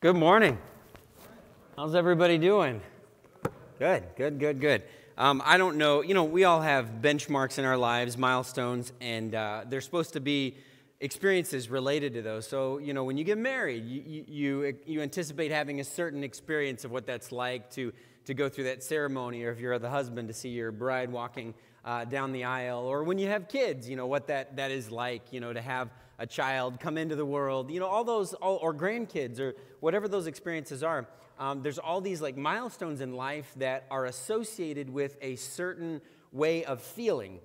Good morning. How's everybody doing? Good, good, good, good. Um, I don't know, you know, we all have benchmarks in our lives, milestones, and uh, they're supposed to be experiences related to those. So, you know, when you get married, you, you, you anticipate having a certain experience of what that's like to, to go through that ceremony, or if you're the husband, to see your bride walking uh, down the aisle, or when you have kids, you know, what that, that is like, you know, to have a child come into the world, you know, all those, all, or grandkids, or whatever those experiences are. Um, there's all these like milestones in life that are associated with a certain way of feeling.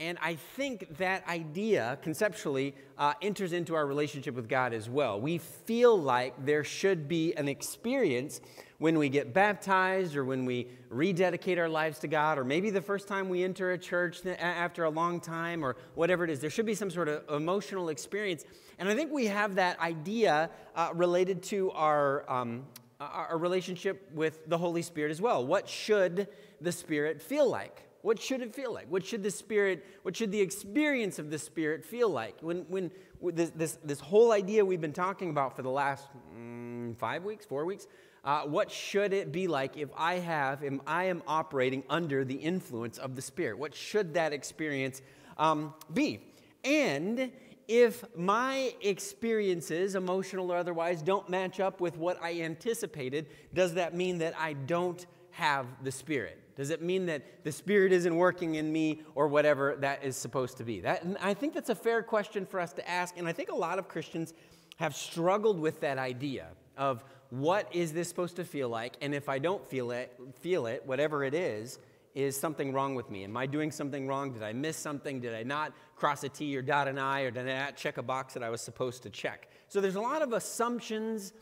And I think that idea, conceptually, uh, enters into our relationship with God as well. We feel like there should be an experience when we get baptized or when we rededicate our lives to God, or maybe the first time we enter a church after a long time, or whatever it is. There should be some sort of emotional experience. And I think we have that idea uh, related to our, um, our relationship with the Holy Spirit as well. What should the Spirit feel like? What should it feel like? What should the Spirit, what should the experience of the Spirit feel like? When, when this, this, this whole idea we've been talking about for the last mm, five weeks, four weeks, uh, what should it be like if I have, if I am operating under the influence of the Spirit? What should that experience um, be? And if my experiences, emotional or otherwise, don't match up with what I anticipated, does that mean that I don't have the Spirit? Does it mean that the Spirit isn't working in me or whatever that is supposed to be? That, I think that's a fair question for us to ask, and I think a lot of Christians have struggled with that idea of what is this supposed to feel like, and if I don't feel it, feel it, whatever it is, is something wrong with me? Am I doing something wrong? Did I miss something? Did I not cross a T or dot an I, or did I not check a box that I was supposed to check? So there's a lot of assumptions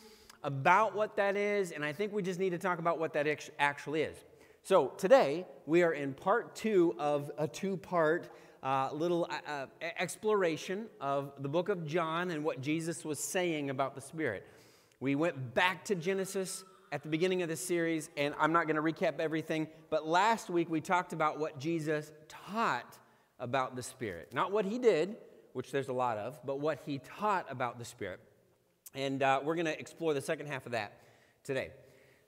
about what that is, and I think we just need to talk about what that actually is. So today, we are in part two of a two part uh, little uh, uh, exploration of the book of John and what Jesus was saying about the Spirit. We went back to Genesis at the beginning of this series, and I'm not going to recap everything, but last week we talked about what Jesus taught about the Spirit. Not what he did, which there's a lot of, but what he taught about the Spirit. And uh, we're going to explore the second half of that today.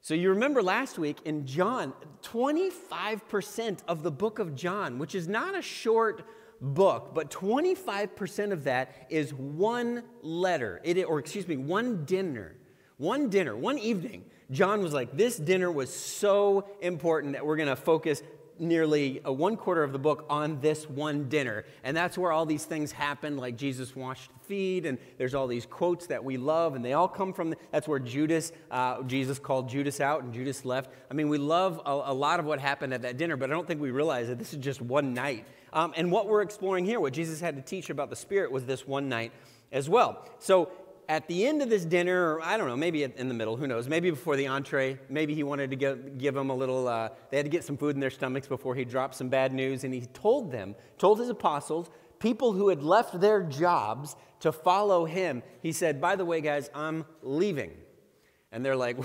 So you remember last week in John, 25% of the book of John, which is not a short book, but 25% of that is one letter, it, or excuse me, one dinner. One dinner, one evening, John was like, This dinner was so important that we're going to focus nearly a one quarter of the book on this one dinner. And that's where all these things happen, like Jesus washed the feet, and there's all these quotes that we love, and they all come from, the, that's where Judas, uh, Jesus called Judas out, and Judas left. I mean, we love a, a, lot of what happened at that dinner, but I don't think we realize that this is just one night. Um, and what we're exploring here, what Jesus had to teach about the Spirit, was this one night as well. So at the end of this dinner, or I don't know, maybe in the middle, who knows, maybe before the entree, maybe he wanted to give, give them a little, uh, they had to get some food in their stomachs before he dropped some bad news. And he told them, told his apostles, people who had left their jobs to follow him, he said, By the way, guys, I'm leaving. And they're like,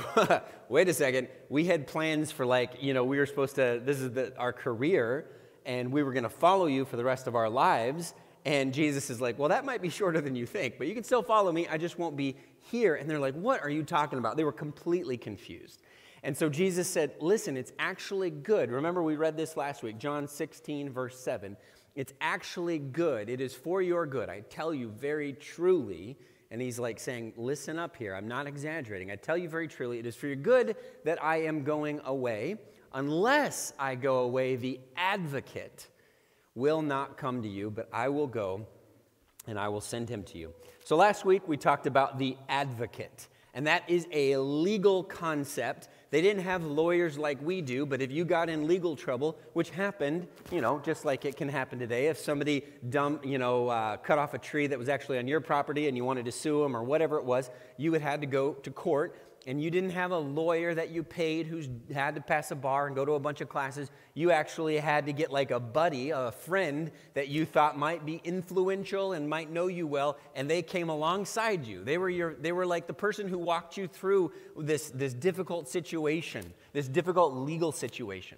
wait a second, we had plans for like, you know, we were supposed to, this is the, our career, and we were going to follow you for the rest of our lives. And Jesus is like, Well, that might be shorter than you think, but you can still follow me. I just won't be here. And they're like, What are you talking about? They were completely confused. And so Jesus said, Listen, it's actually good. Remember, we read this last week, John 16, verse 7. It's actually good. It is for your good. I tell you very truly. And he's like saying, Listen up here. I'm not exaggerating. I tell you very truly, it is for your good that I am going away. Unless I go away, the advocate will not come to you, but I will go and I will send him to you. So last week we talked about the advocate, and that is a legal concept. They didn't have lawyers like we do, but if you got in legal trouble, which happened, you know, just like it can happen today, if somebody dumb, you know, uh, cut off a tree that was actually on your property and you wanted to sue them or whatever it was, you would have to go to court and you didn't have a lawyer that you paid who had to pass a bar and go to a bunch of classes. You actually had to get like a buddy, a friend that you thought might be influential and might know you well, and they came alongside you. They were, your, they were like the person who walked you through this, this difficult situation, this difficult legal situation.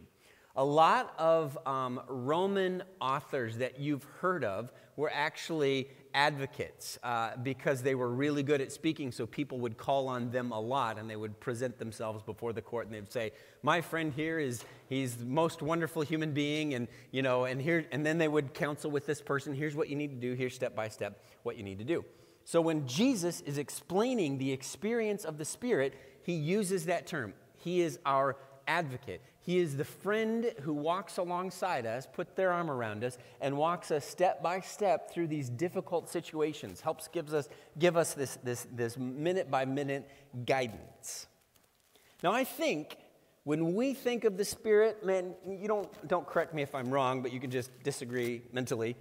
A lot of um, Roman authors that you've heard of were actually advocates uh, because they were really good at speaking, so people would call on them a lot and they would present themselves before the court and they'd say, My friend here is he's the most wonderful human being, and you know, and here and then they would counsel with this person, here's what you need to do, here's step by step what you need to do. So when Jesus is explaining the experience of the Spirit, he uses that term. He is our advocate. He is the friend who walks alongside us, puts their arm around us, and walks us step by step through these difficult situations, helps gives us, give us this, this, this minute by minute guidance. Now, I think when we think of the Spirit, man, you don't, don't correct me if I'm wrong, but you can just disagree mentally.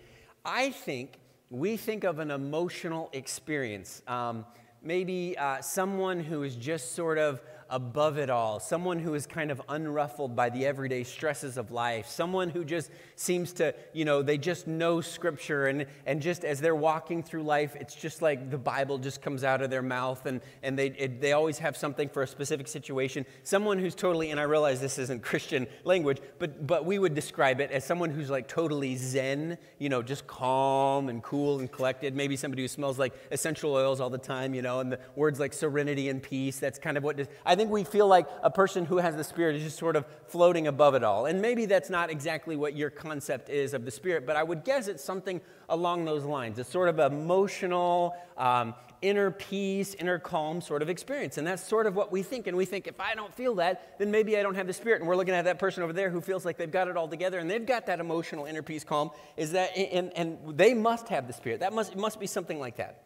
I think we think of an emotional experience. Um, maybe uh, someone who is just sort of above it all, someone who is kind of unruffled by the everyday stresses of life, someone who just seems to, you know, they just know scripture and, and just as they're walking through life, it's just like the Bible just comes out of their mouth and, and they, it, they always have something for a specific situation. Someone who's totally, and I realize this isn't Christian language, but, but we would describe it as someone who's like totally zen, you know, just calm and cool and collected. Maybe somebody who smells like essential oils all the time, you know, and the words like serenity and peace. That's kind of what, I think we feel like a person who has the Spirit is just sort of floating above it all. And maybe that's not exactly what your concept is of the Spirit, but I would guess it's something along those lines. It's sort of emotional, um, inner peace, inner calm sort of experience. And that's sort of what we think. And we think, if I don't feel that, then maybe I don't have the Spirit. And we're looking at that person over there who feels like they've got it all together and they've got that emotional inner peace, calm. Is that, and, and they must have the Spirit. That must, must be something like that.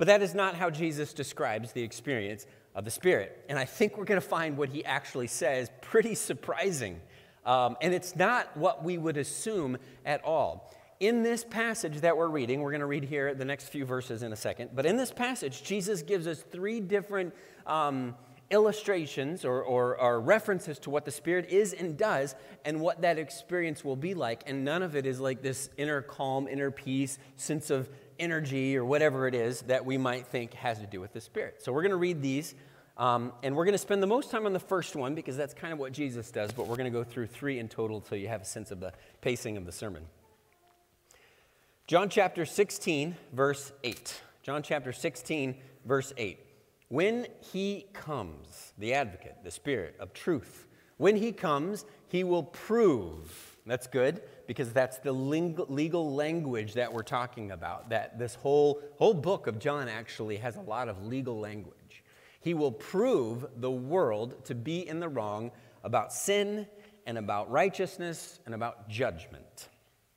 But that is not how Jesus describes the experience of the Spirit. And I think we're going to find what he actually says pretty surprising. Um, and it's not what we would assume at all. In this passage that we're reading, we're going to read here the next few verses in a second, but in this passage, Jesus gives us three different um, illustrations or, or, or references to what the Spirit is and does and what that experience will be like. And none of it is like this inner calm, inner peace, sense of energy or whatever it is that we might think has to do with the Spirit. So we're going to read these, um, and we're going to spend the most time on the first one because that's kind of what Jesus does, but we're going to go through three in total so you have a sense of the pacing of the sermon. John chapter 16, verse 8. John chapter 16, verse 8. When he comes, the advocate, the Spirit of truth, when he comes, he will prove that's good because that's the legal language that we're talking about. That this whole, whole book of John actually has a lot of legal language. He will prove the world to be in the wrong about sin and about righteousness and about judgment.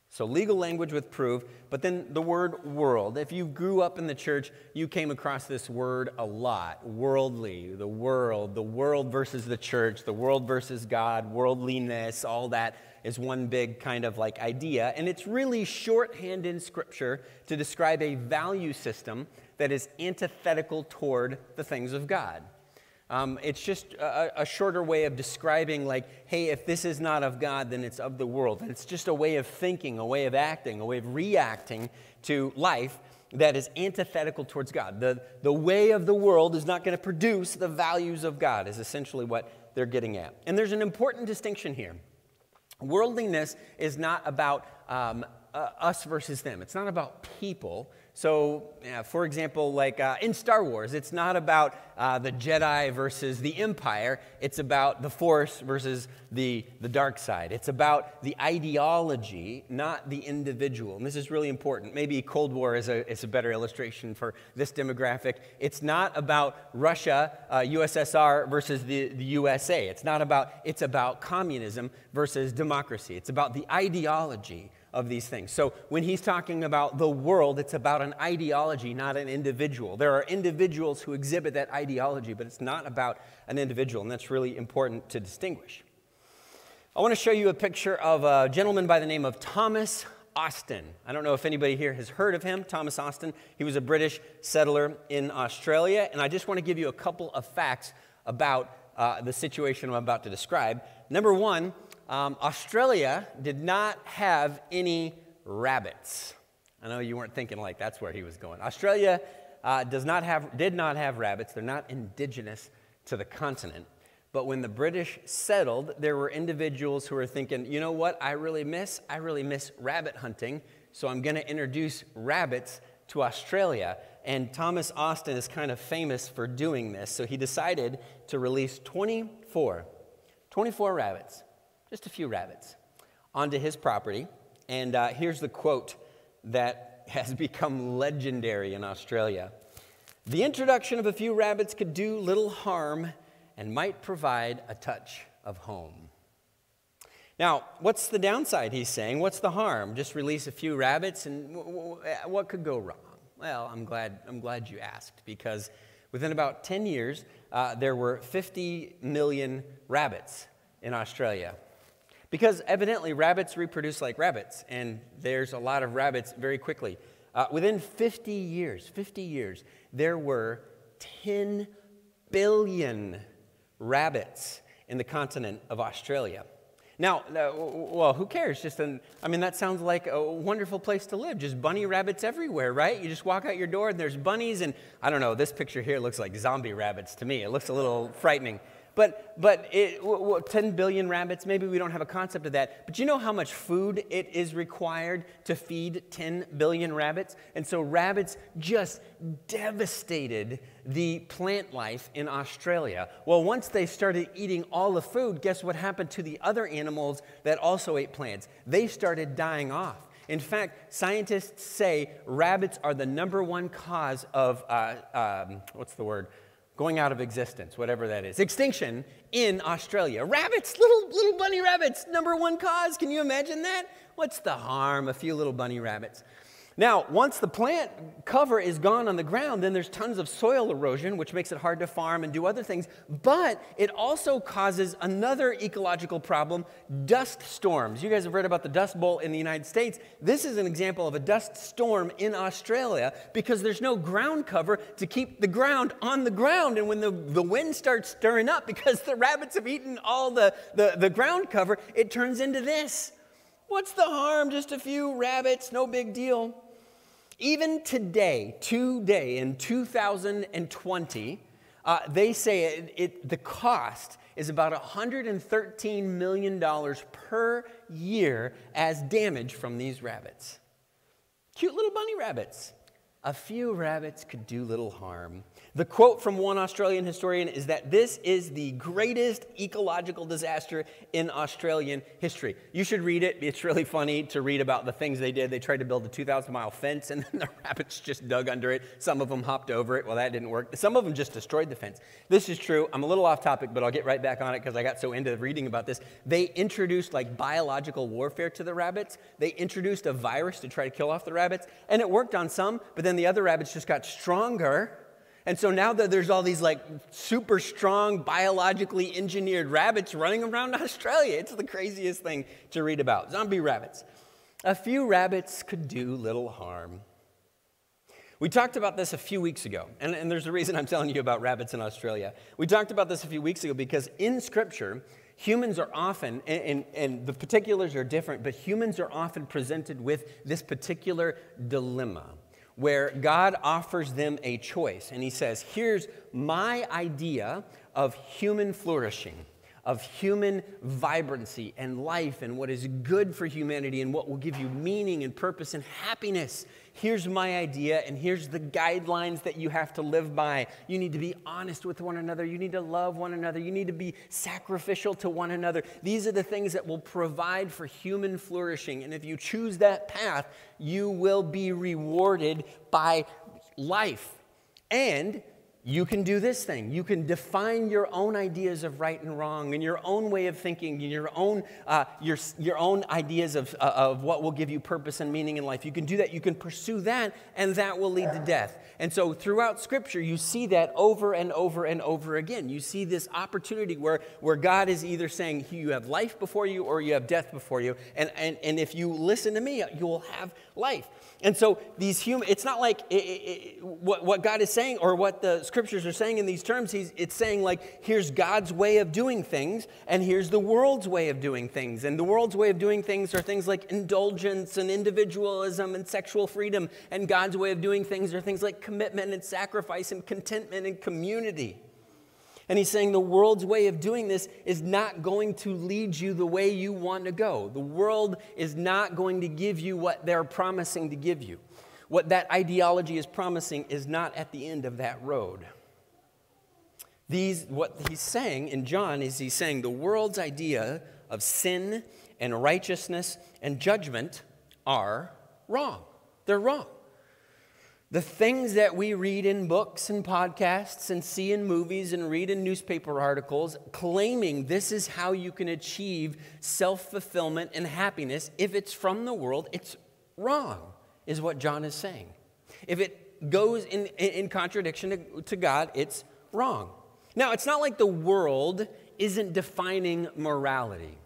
So, legal language with proof, but then the word world. If you grew up in the church, you came across this word a lot worldly, the world, the world versus the church, the world versus God, worldliness, all that is one big kind of like idea. And it's really shorthand in Scripture to describe a value system that is antithetical toward the things of God. Um, it's just a, a, shorter way of describing, like, hey, if this is not of God, then it's of the world. And it's just a way of thinking, a way of acting, a way of reacting to life that is antithetical towards God. The, the way of the world is not going to produce the values of God, is essentially what they're getting at. And there's an important distinction here. Worldliness is not about um, uh, us versus them, it's not about people. So, yeah, for example, like uh, in Star Wars, it's not about uh, the Jedi versus the Empire. It's about the Force versus the, the dark side. It's about the ideology, not the individual. And this is really important. Maybe Cold War is a, is a better illustration for this demographic. It's not about Russia, uh, USSR versus the, the USA. It's not about, it's about communism versus democracy. It's about the ideology of these things. So when he's talking about the world, it's about an ideology, not an individual. There are individuals who exhibit that ideology, but it's not about an individual, and that's really important to distinguish. I want to show you a picture of a gentleman by the name of Thomas Austin. I don't know if anybody here has heard of him, Thomas Austin. He was a British settler in Australia, and I just want to give you a couple of facts about uh, the situation I'm about to describe. Number one, um, Australia did not have any rabbits. I know you weren't thinking like that's where he was going. Australia uh, does not have, did not have rabbits. They're not indigenous to the continent. But when the British settled, there were individuals who were thinking, you know what I really miss? I really miss rabbit hunting. So I'm going to introduce rabbits to Australia. And Thomas Austin is kind of famous for doing this. So he decided to release 24, 24 rabbits, just a few rabbits, onto his property. And uh, here's the quote that has become legendary in Australia The introduction of a few rabbits could do little harm and might provide a touch of home. Now, what's the downside, he's saying? What's the harm? Just release a few rabbits, and what could go wrong? Well, I'm glad, I'm glad you asked because within about 10 years, uh, there were 50 million rabbits in Australia. Because evidently, rabbits reproduce like rabbits, and there's a lot of rabbits very quickly. Uh, within 50 years, 50 years, there were 10 billion rabbits in the continent of Australia. Now, uh, well, who cares? Just an, I mean, that sounds like a wonderful place to live. Just bunny rabbits everywhere, right? You just walk out your door and there's bunnies, and I don't know, this picture here looks like zombie rabbits to me. It looks a little frightening. But, but it, 10 billion rabbits, maybe we don't have a concept of that. But you know how much food it is required to feed 10 billion rabbits? And so rabbits just devastated the plant life in Australia. Well, once they started eating all the food, guess what happened to the other animals that also ate plants? They started dying off. In fact, scientists say rabbits are the number one cause of, uh, um, what's the word? Going out of existence, whatever that is. Extinction in Australia. Rabbits, little, little bunny rabbits, number one cause. Can you imagine that? What's the harm? A few little bunny rabbits. Now, once the plant cover is gone on the ground, then there's tons of soil erosion, which makes it hard to farm and do other things. But it also causes another ecological problem dust storms. You guys have read about the Dust Bowl in the United States. This is an example of a dust storm in Australia because there's no ground cover to keep the ground on the ground. And when the, the wind starts stirring up because the rabbits have eaten all the, the, the ground cover, it turns into this. What's the harm? Just a few rabbits, no big deal. Even today, today in 2020, uh, they say it, it, the cost is about $113 million per year as damage from these rabbits. Cute little bunny rabbits. A few rabbits could do little harm. The quote from one Australian historian is that this is the greatest ecological disaster in Australian history. You should read it. It's really funny to read about the things they did. They tried to build a 2,000 mile fence, and then the rabbits just dug under it. Some of them hopped over it. Well, that didn't work. Some of them just destroyed the fence. This is true. I'm a little off topic, but I'll get right back on it because I got so into reading about this. They introduced like biological warfare to the rabbits. They introduced a virus to try to kill off the rabbits, and it worked on some, but then the other rabbits just got stronger and so now that there's all these like super strong, biologically engineered rabbits running around Australia, it's the craziest thing to read about. Zombie rabbits. A few rabbits could do little harm. We talked about this a few weeks ago, and, and there's a reason I'm telling you about rabbits in Australia. We talked about this a few weeks ago because in Scripture, humans are often, and, and, and, the particulars are different, but humans are often presented with this particular dilemma where God offers them a choice. And He says, Here's my idea of human flourishing, of human vibrancy and life, and what is good for humanity, and what will give you meaning and purpose and happiness here's my idea, and here's the guidelines that you have to live by. You need to be honest with one another. You need to love one another. You need to be sacrificial to one another. These are the things that will provide for human flourishing. And if you choose that path, you will be rewarded by life. And you can do this thing. You can define your own ideas of right and wrong and your own way of thinking, and your own, uh, your, your own ideas of, uh, of what will give you purpose and meaning in life. You can do that. You can pursue that, and that will lead to death. And so throughout Scripture, you see that over and over and over again. You see this opportunity where, where God is either saying you have life before you or you have death before you. And, and, and if you listen to me, you will have life. And so these human, it's not like it, it, what, what God is saying or what the scriptures are saying in these terms. It's saying like, here's God's way of doing things, and here's the world's way of doing things. And the world's way of doing things are things like indulgence and individualism and sexual freedom. And God's way of doing things are things like commitment and sacrifice and contentment and community. And he's saying the world's way of doing this is not going to lead you the way you want to go. The world is not going to give you what they're promising to give you. What that ideology is promising is not at the end of that road. These, what he's saying in John is he's saying the world's idea of sin and righteousness and judgment are wrong. They're wrong. The things that we read in books and podcasts and see in movies and read in newspaper articles claiming this is how you can achieve self fulfillment and happiness, if it's from the world, it's wrong, is what John is saying. If it goes in, in contradiction to, to God, it's wrong. Now, it's not like the world isn't defining morality.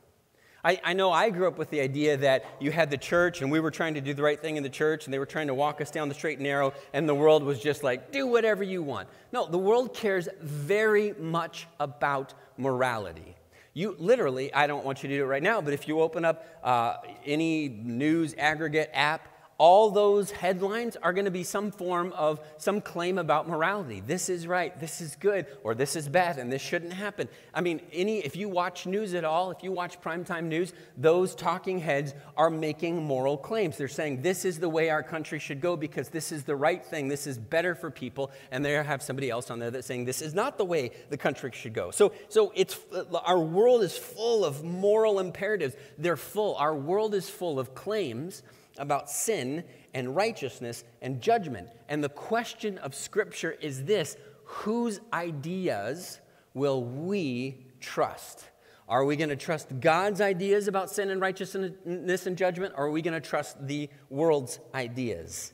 I, I, know I grew up with the idea that you had the church and we were trying to do the right thing in the church and they were trying to walk us down the straight and narrow and the world was just like, do whatever you want. No, the world cares very much about morality. You literally, I don't want you to do it right now, but if you open up uh, any news aggregate app, all those headlines are going to be some form of some claim about morality. This is right, this is good, or this is bad, and this shouldn't happen. I mean, any if you watch news at all, if you watch primetime news, those talking heads are making moral claims. They're saying this is the way our country should go because this is the right thing, this is better for people, and they have somebody else on there that's saying this is not the way the country should go. So, so it's our world is full of moral imperatives. They're full. Our world is full of claims about sin and righteousness and judgment. And the question of Scripture is this whose ideas will we trust? Are we going to trust God's ideas about sin and righteousness and judgment, or are we going to trust the world's ideas?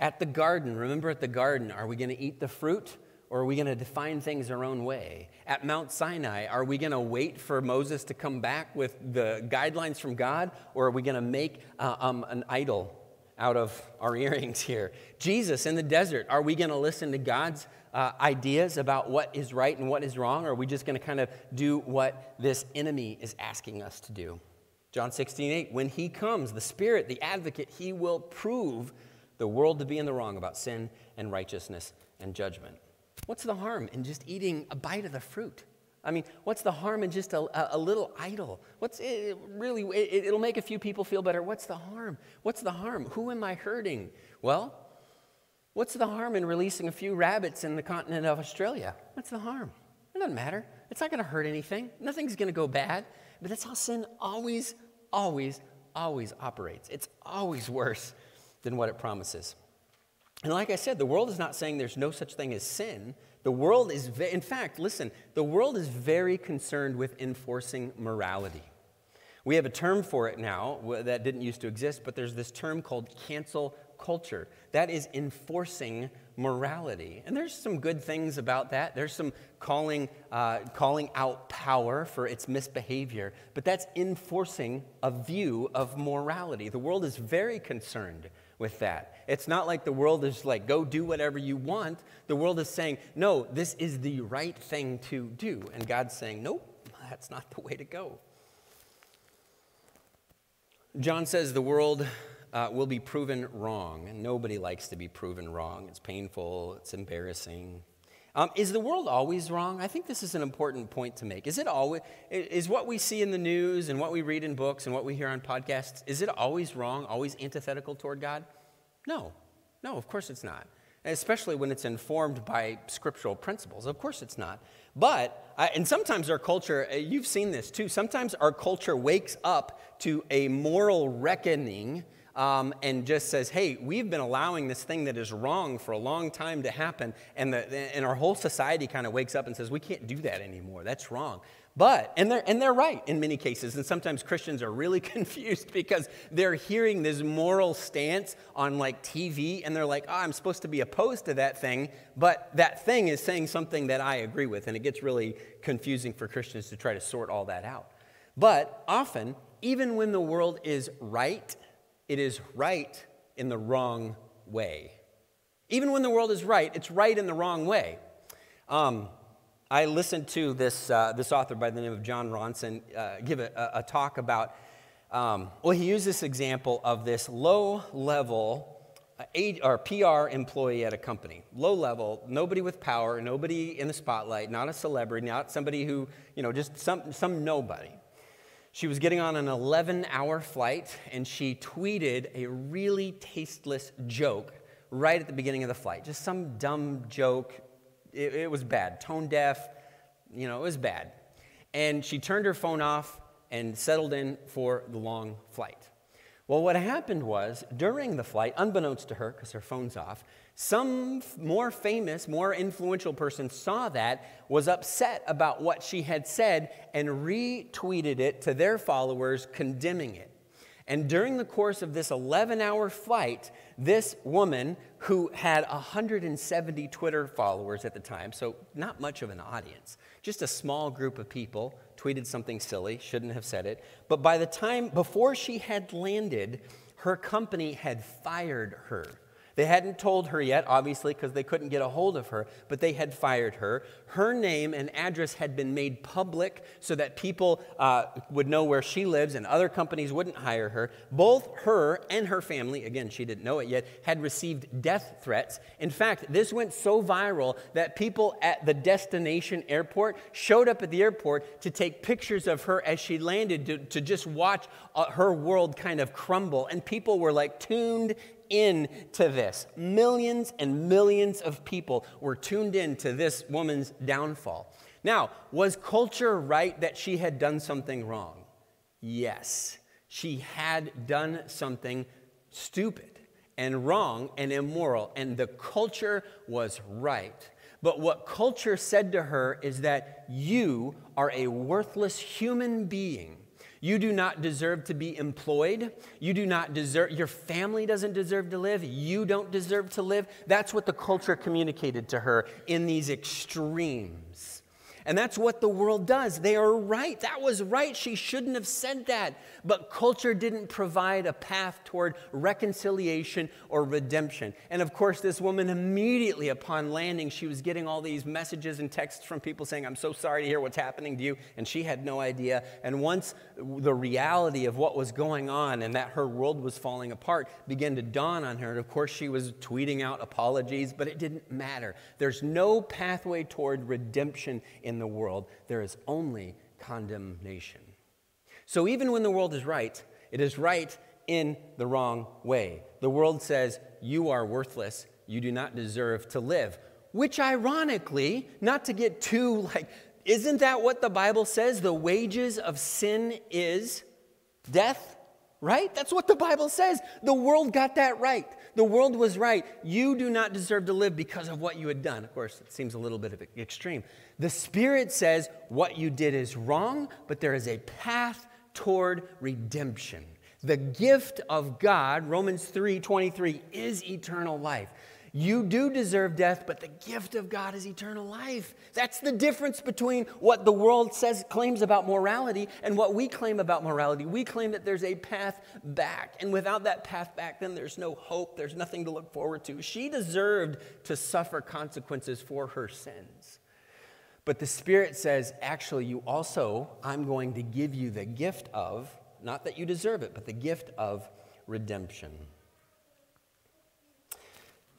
At the garden, remember at the garden, are we going to eat the fruit or are we going to define things our own way? At Mount Sinai, are we going to wait for Moses to come back with the guidelines from God, or are we going to make uh, um, an idol out of our earrings here? Jesus in the desert, are we going to listen to God's uh, ideas about what is right and what is wrong, or are we just going to kind of do what this enemy is asking us to do? John 16, 8, when he comes, the Spirit, the advocate, he will prove the world to be in the wrong about sin and righteousness and judgment. What's the harm in just eating a bite of the fruit? I mean, what's the harm in just a, a little idol? What's it, really, it, it'll make a few people feel better. What's the harm? What's the harm? Who am I hurting? Well, what's the harm in releasing a few rabbits in the continent of Australia? What's the harm? It doesn't matter. It's not going to hurt anything. Nothing's going to go bad. But that's how sin always, always, always operates. It's always worse than what it promises. And like I said, the world is not saying there's no such thing as sin. The world is, ve- in fact, listen, the world is very concerned with enforcing morality. We have a term for it now that didn't used to exist, but there's this term called cancel culture. That is enforcing morality. And there's some good things about that. There's some calling, uh, calling out power for its misbehavior, but that's enforcing a view of morality. The world is very concerned with that. It's not like the world is like, go do whatever you want. The world is saying, no, this is the right thing to do. And God's saying, nope, that's not the way to go. John says the world uh, will be proven wrong, and nobody likes to be proven wrong. It's painful, it's embarrassing. Um, is the world always wrong? I think this is an important point to make. Is it always is what we see in the news and what we read in books and what we hear on podcasts? Is it always wrong? Always antithetical toward God? No, no, of course it's not. Especially when it's informed by scriptural principles. Of course it's not. But, uh, and sometimes our culture, uh, you've seen this too, sometimes our culture wakes up to a moral reckoning um, and just says, hey, we've been allowing this thing that is wrong for a long time to happen. And, the, and our whole society kind of wakes up and says, we can't do that anymore. That's wrong. But, and they're, and they're right in many cases, and sometimes Christians are really confused because they're hearing this moral stance on like TV, and they're like, oh, I'm supposed to be opposed to that thing, but that thing is saying something that I agree with, and it gets really confusing for Christians to try to sort all that out. But often, even when the world is right, it is right in the wrong way. Even when the world is right, it's right in the wrong way. Um, I listened to this, uh, this author by the name of Jon Ronson uh, give a, a, talk about, um, well, he used this example of this low level uh, or PR employee at a company. Low level, nobody with power, nobody in the spotlight, not a celebrity, not somebody who, you know, just some, some nobody. She was getting on an 11 hour flight and she tweeted a really tasteless joke right at the beginning of the flight. Just some dumb joke. It, it was bad, tone deaf, you know, it was bad. And she turned her phone off and settled in for the long flight. Well, what happened was during the flight, unbeknownst to her, because her phone's off, some more famous, more influential person saw that, was upset about what she had said, and retweeted it to their followers, condemning it. And during the course of this 11 hour flight, this woman who had 170 Twitter followers at the time, so not much of an audience, just a small group of people, tweeted something silly, shouldn't have said it. But by the time, before she had landed, her company had fired her they hadn't told her yet, obviously, because they couldn't get a hold of her, but they had fired her. Her name and address had been made public so that people uh, would know where she lives and other companies wouldn't hire her. Both her and her family, again, she didn't know it yet, had received death threats. In fact, this went so viral that people at the destination airport showed up at the airport to take pictures of her as she landed to, to just watch uh, her world kind of crumble. And people were like tuned in to this. Millions and millions of people were tuned in to this woman's downfall. Now, was culture right that she had done something wrong? Yes. She had done something stupid and wrong and immoral, and the culture was right. But what culture said to her is that you are a worthless human being you do not deserve to be employed. You do not deserve, your family doesn't deserve to live. You don't deserve to live. That's what the culture communicated to her in these extremes. And that's what the world does. They are right. That was right. She shouldn't have said that. But culture didn't provide a path toward reconciliation or redemption. And of course, this woman immediately upon landing, she was getting all these messages and texts from people saying, I'm so sorry to hear what's happening to you. And she had no idea. And once the reality of what was going on and that her world was falling apart began to dawn on her, and of course, she was tweeting out apologies, but it didn't matter. There's no pathway toward redemption in in the world, there is only condemnation. So even when the world is right, it is right in the wrong way. The world says, You are worthless, you do not deserve to live. Which, ironically, not to get too like, isn't that what the Bible says? The wages of sin is death, right? That's what the Bible says. The world got that right. The world was right. You do not deserve to live because of what you had done. Of course, it seems a little bit of extreme. The Spirit says what you did is wrong, but there is a path toward redemption. The gift of God, Romans 3 23, is eternal life. You do deserve death, but the gift of God is eternal life. That's the difference between what the world says claims about morality and what we claim about morality. We claim that there's a path back, and without that path back, then there's no hope, there's nothing to look forward to. She deserved to suffer consequences for her sins. But the Spirit says, actually, you also, I'm going to give you the gift of, not that you deserve it, but the gift of redemption.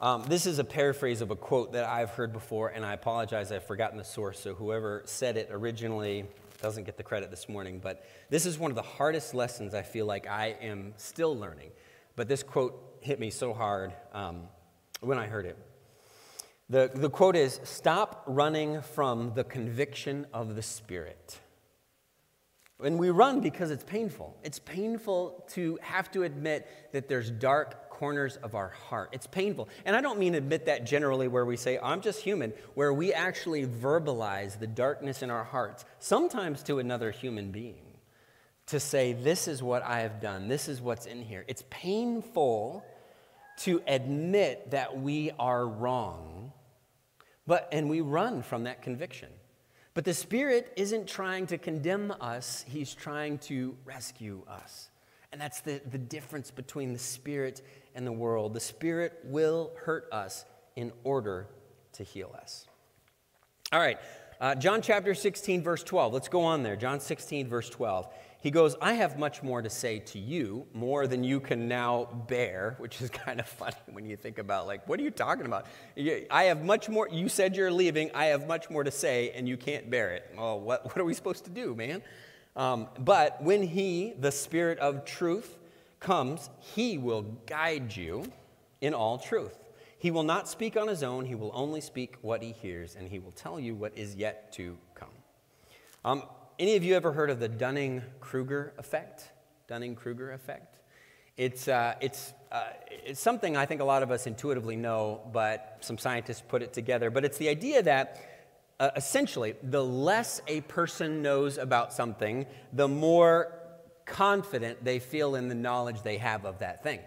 Um, this is a paraphrase of a quote that I've heard before, and I apologize, I've forgotten the source, so whoever said it originally doesn't get the credit this morning. But this is one of the hardest lessons I feel like I am still learning. But this quote hit me so hard um, when I heard it. The, the quote is Stop running from the conviction of the Spirit. And we run because it's painful. It's painful to have to admit that there's dark corners of our heart. It's painful. And I don't mean admit that generally where we say, I'm just human, where we actually verbalize the darkness in our hearts, sometimes to another human being, to say, This is what I have done, this is what's in here. It's painful to admit that we are wrong, but, and we run from that conviction. But the Spirit isn't trying to condemn us, He's trying to rescue us. And that's the, the difference between the Spirit and the world. The Spirit will hurt us in order to heal us. All right, uh, John chapter 16, verse 12. Let's go on there. John 16, verse 12. He goes, I have much more to say to you, more than you can now bear, which is kind of funny when you think about, like, what are you talking about? I have much more, you said you're leaving, I have much more to say, and you can't bear it. Well, what, what are we supposed to do, man? Um, but when He, the Spirit of truth, comes, He will guide you in all truth. He will not speak on His own, He will only speak what He hears, and He will tell you what is yet to come. Um, any of you ever heard of the Dunning Kruger effect? Dunning Kruger effect? It's, uh, it's, uh, it's something I think a lot of us intuitively know, but some scientists put it together. But it's the idea that uh, essentially, the less a person knows about something, the more confident they feel in the knowledge they have of that thing.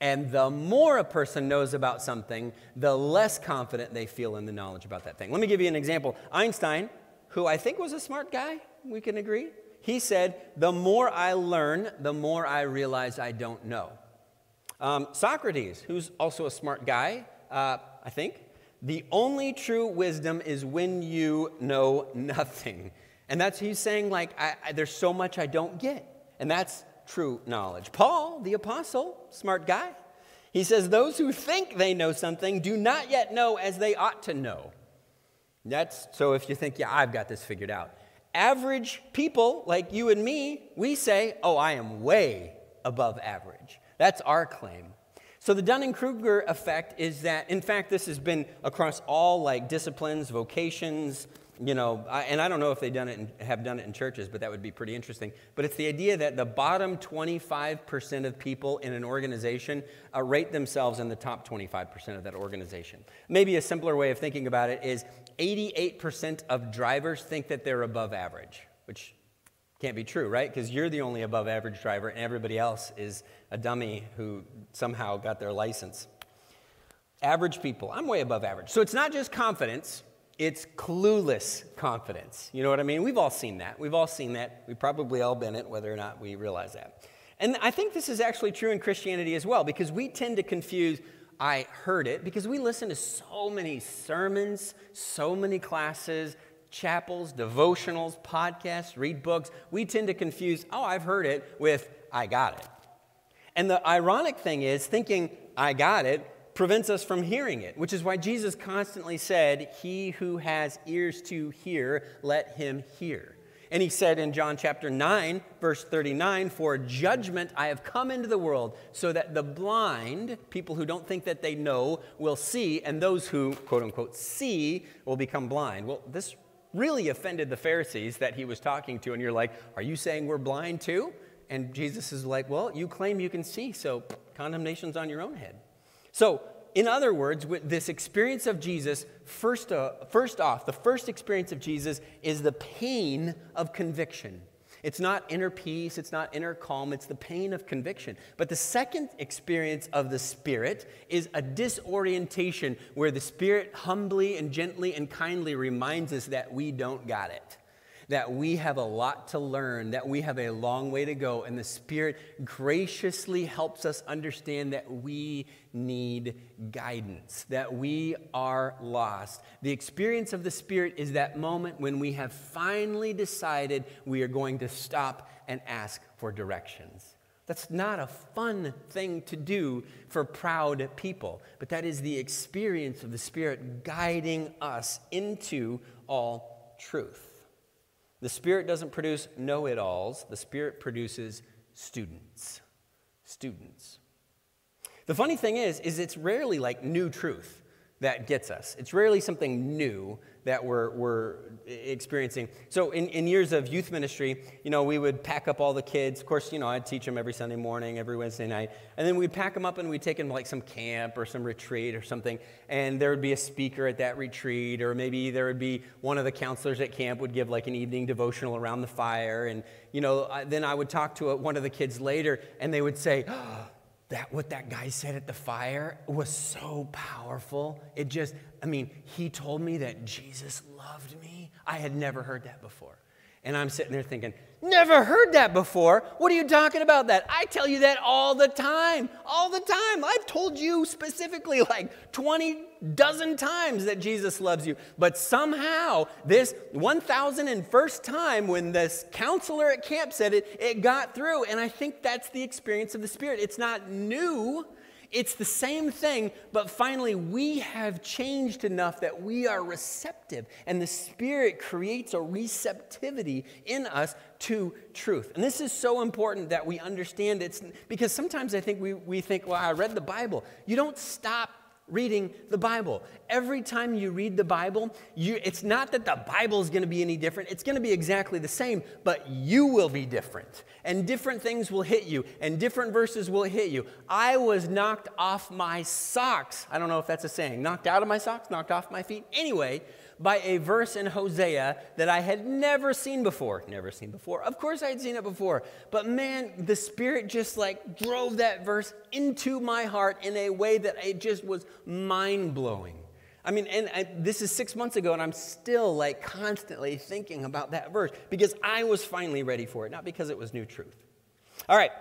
And the more a person knows about something, the less confident they feel in the knowledge about that thing. Let me give you an example. Einstein, who I think was a smart guy, we can agree, he said, The more I learn, the more I realize I don't know. Um, Socrates, who's also a smart guy, uh, I think, the only true wisdom is when you know nothing. And that's, he's saying, like, I, I, there's so much I don't get. And that's true knowledge. Paul, the apostle, smart guy, he says, Those who think they know something do not yet know as they ought to know. That's so if you think, yeah, I've got this figured out. Average people like you and me, we say, Oh, I am way above average. That's our claim. So the Dunning-Kruger effect is that, in fact, this has been across all like disciplines, vocations, you know, and I don't know if they done it in, have done it in churches, but that would be pretty interesting. But it's the idea that the bottom 25% of people in an organization uh, rate themselves in the top 25% of that organization. Maybe a simpler way of thinking about it is 88% of drivers think that they're above average, which can't be true, right? Because you're the only above average driver, and everybody else is a dummy who somehow got their license. Average people, I'm way above average. So it's not just confidence, it's clueless confidence. You know what I mean? We've all seen that. We've all seen that. We've probably all been it, whether or not we realize that. And I think this is actually true in Christianity as well, because we tend to confuse I heard it, because we listen to so many sermons, so many classes, chapels, devotionals, podcasts, read books, we tend to confuse, oh, I've heard it, with I got it. And the ironic thing is, thinking I got it prevents us from hearing it, which is why Jesus constantly said, He who has ears to hear, let him hear. And he said in John chapter 9, verse 39, For judgment I have come into the world, so that the blind, people who don't think that they know, will see, and those who, quote unquote, see will become blind. Well, this really offended the Pharisees that he was talking to. And you're like, Are you saying we're blind too? And Jesus is like, Well, you claim you can see, so condemnation's on your own head. So, in other words, with this experience of Jesus, first, uh, first off, the first experience of Jesus is the pain of conviction. It's not inner peace, it's not inner calm, it's the pain of conviction. But the second experience of the Spirit is a disorientation where the Spirit humbly and gently and kindly reminds us that we don't got it that we have a lot to learn, that we have a long way to go, and the Spirit graciously helps us understand that we need guidance, that we are lost. The experience of the Spirit is that moment when we have finally decided we are going to stop and ask for directions. That's not a fun thing to do for proud people, but that is the experience of the Spirit guiding us into all truth. The Spirit doesn't produce know it alls, the Spirit produces students. Students. The funny thing is, is it's rarely like new truth that gets us. It's rarely something new that we're, we're experiencing. So, in, in years of youth ministry, you know, we would pack up all the kids. Of course, you know, I'd teach them every Sunday morning, every Wednesday night. And then we'd pack them up and we'd take them to like some camp or some retreat or something. And there would be a speaker at that retreat, or maybe there would be one of the counselors at camp would give like an evening devotional around the fire. And, you know, then I would talk to a, one of the kids later and they would say, oh, that what that guy said at the fire was so powerful. It just, I mean, he told me that Jesus loved me. I had never heard that before. And I'm sitting there thinking, never heard that before. What are you talking about that? I tell you that all the time. All the time. I've told you specifically like 20 dozen times that Jesus loves you. But somehow, this 1001st time when this counselor at camp said it, it got through. And I think that's the experience of the Spirit. It's not new, It's the same thing, but finally we have changed enough that we are receptive, and the Spirit creates a receptivity in us to truth. And this is so important that we understand it's because sometimes I think we, we think, well, I read the Bible. You don't stop reading the Bible. Every time you read the Bible, you, it's not that the Bible is going to be any different. It's going to be exactly the same, but you will be different. And different things will hit you, and different verses will hit you. I was knocked off my socks. I don't know if that's a saying. Knocked out of my socks, knocked off my feet. Anyway, by a verse in Hosea that I had never seen before. Never seen before. Of course, I had seen it before. But man, the Spirit just like drove that verse into my heart in a way that it just was mind blowing. I mean, and I, this is six months ago, and I'm still like constantly thinking about that verse because I was finally ready for it, not because it was new truth. All right,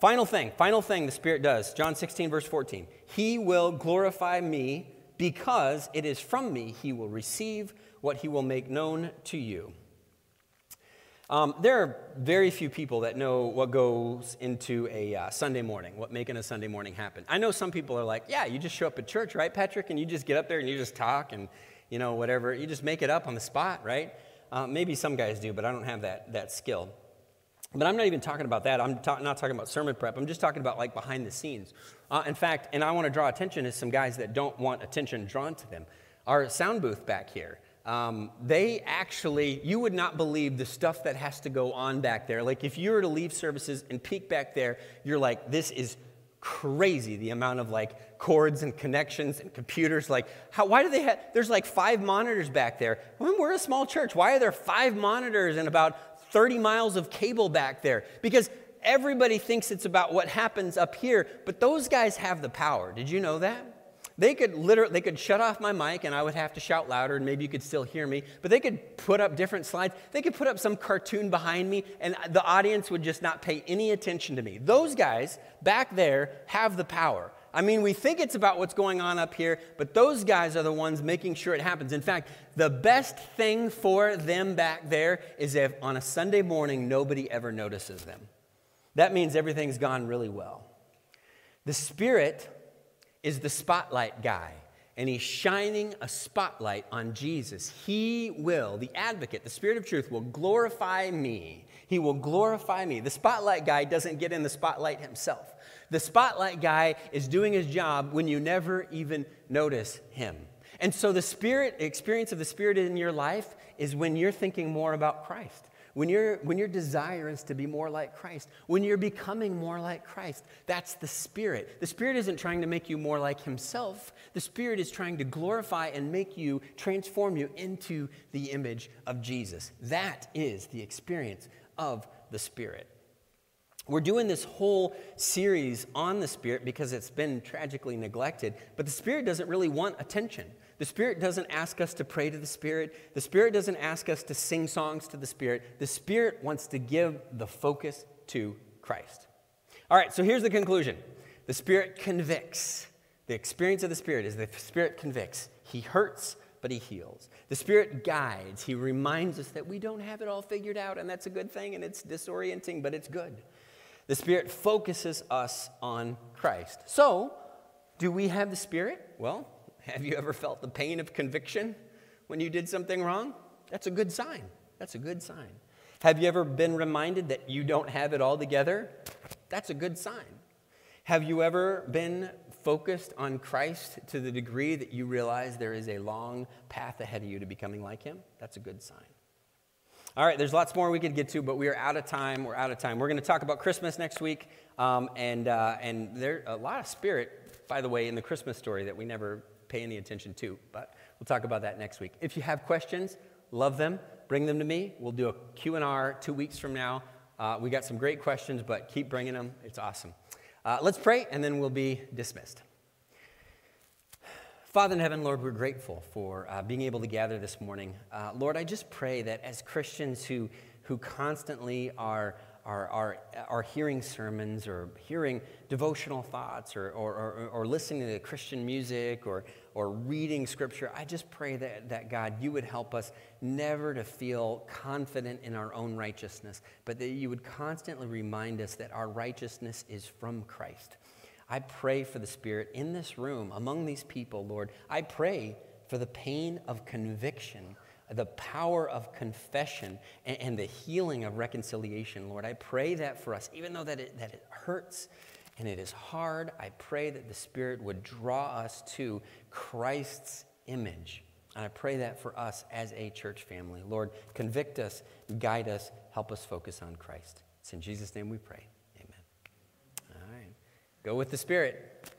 final thing, final thing the Spirit does. John 16, verse 14. He will glorify me because it is from me he will receive what he will make known to you. Um, there are very few people that know what goes into a uh, Sunday morning, what making a Sunday morning happen. I know some people are like, yeah, you just show up at church, right, Patrick? And you just get up there and you just talk and, you know, whatever. You just make it up on the spot, right? Uh, maybe some guys do, but I don't have that, that skill. But I'm not even talking about that. I'm ta- not talking about sermon prep. I'm just talking about like behind the scenes. Uh, in fact, and I want to draw attention to some guys that don't want attention drawn to them. Our sound booth back here, um, they actually, you would not believe the stuff that has to go on back there. Like if you were to leave services and peek back there, you're like, this is crazy the amount of like cords and connections and computers like how, why do they have there's like five monitors back there we're a small church why are there five monitors and about 30 miles of cable back there because everybody thinks it's about what happens up here, but those guys have the power. Did you know that? They could literally they could shut off my mic and I would have to shout louder and maybe you could still hear me, but they could put up different slides. They could put up some cartoon behind me and the audience would just not pay any attention to me. Those guys back there have the power. I mean, we think it's about what's going on up here, but those guys are the ones making sure it happens. In fact, the best thing for them back there is if on a Sunday morning nobody ever notices them. That means everything's gone really well. The Spirit is the spotlight guy, and he's shining a spotlight on Jesus. He will, the advocate, the Spirit of truth, will glorify me. He will glorify me. The spotlight guy doesn't get in the spotlight himself. The spotlight guy is doing his job when you never even notice him. And so the spirit experience of the spirit in your life is when you're thinking more about Christ. When, you when your desire is to be more like Christ, when you're becoming more like Christ, that's the Spirit. The Spirit isn't trying to make you more like Himself. The Spirit is trying to glorify and make you, transform you into the image of Jesus. That is the experience of the Spirit. We're doing this whole series on the Spirit because it's been tragically neglected, but the Spirit doesn't really want attention. The Spirit doesn't ask us to pray to the Spirit. The Spirit doesn't ask us to sing songs to the Spirit. The Spirit wants to give the focus to Christ. All right, so here's the conclusion the Spirit convicts. The experience of the Spirit is the Spirit convicts. He hurts, but He heals. The Spirit guides. He reminds us that we don't have it all figured out, and that's a good thing, and it's disorienting, but it's good. The Spirit focuses us on Christ. So, do we have the Spirit? Well, have you ever felt the pain of conviction when you did something wrong? That's a good sign. That's a good sign. Have you ever been reminded that you don't have it all together? That's a good sign. Have you ever been focused on Christ to the degree that you realize there is a long path ahead of you to becoming like Him? That's a good sign. All right, there's lots more we could get to, but we are out of time. We're out of time. We're going to talk about Christmas next week, um, and uh, and there's a lot of spirit, by the way, in the Christmas story that we never pay any attention to. But we'll talk about that next week. If you have questions, love them. Bring them to me. We'll do a Q&R two weeks from now. Uh, we got some great questions, but keep bringing them. It's awesome. Uh, let's pray, and then we'll be dismissed. Father in heaven, Lord, we're grateful for uh, being able to gather this morning. Uh, Lord, I just pray that as Christians who, who constantly are, are, are, are hearing sermons or hearing devotional thoughts or, or, or, or listening to Christian music or, or reading scripture, I just pray that, that God, you would help us never to feel confident in our own righteousness, but that you would constantly remind us that our righteousness is from Christ. I pray for the Spirit in this room, among these people, Lord. I pray for the pain of conviction, the power of confession, and, and the healing of reconciliation, Lord. I pray that for us, even though that it, that it hurts and it is hard, I pray that the Spirit would draw us to Christ's image. And I pray that for us as a church family. Lord, convict us, guide us, help us focus on Christ. It's in Jesus' name we pray. Go with the Spirit.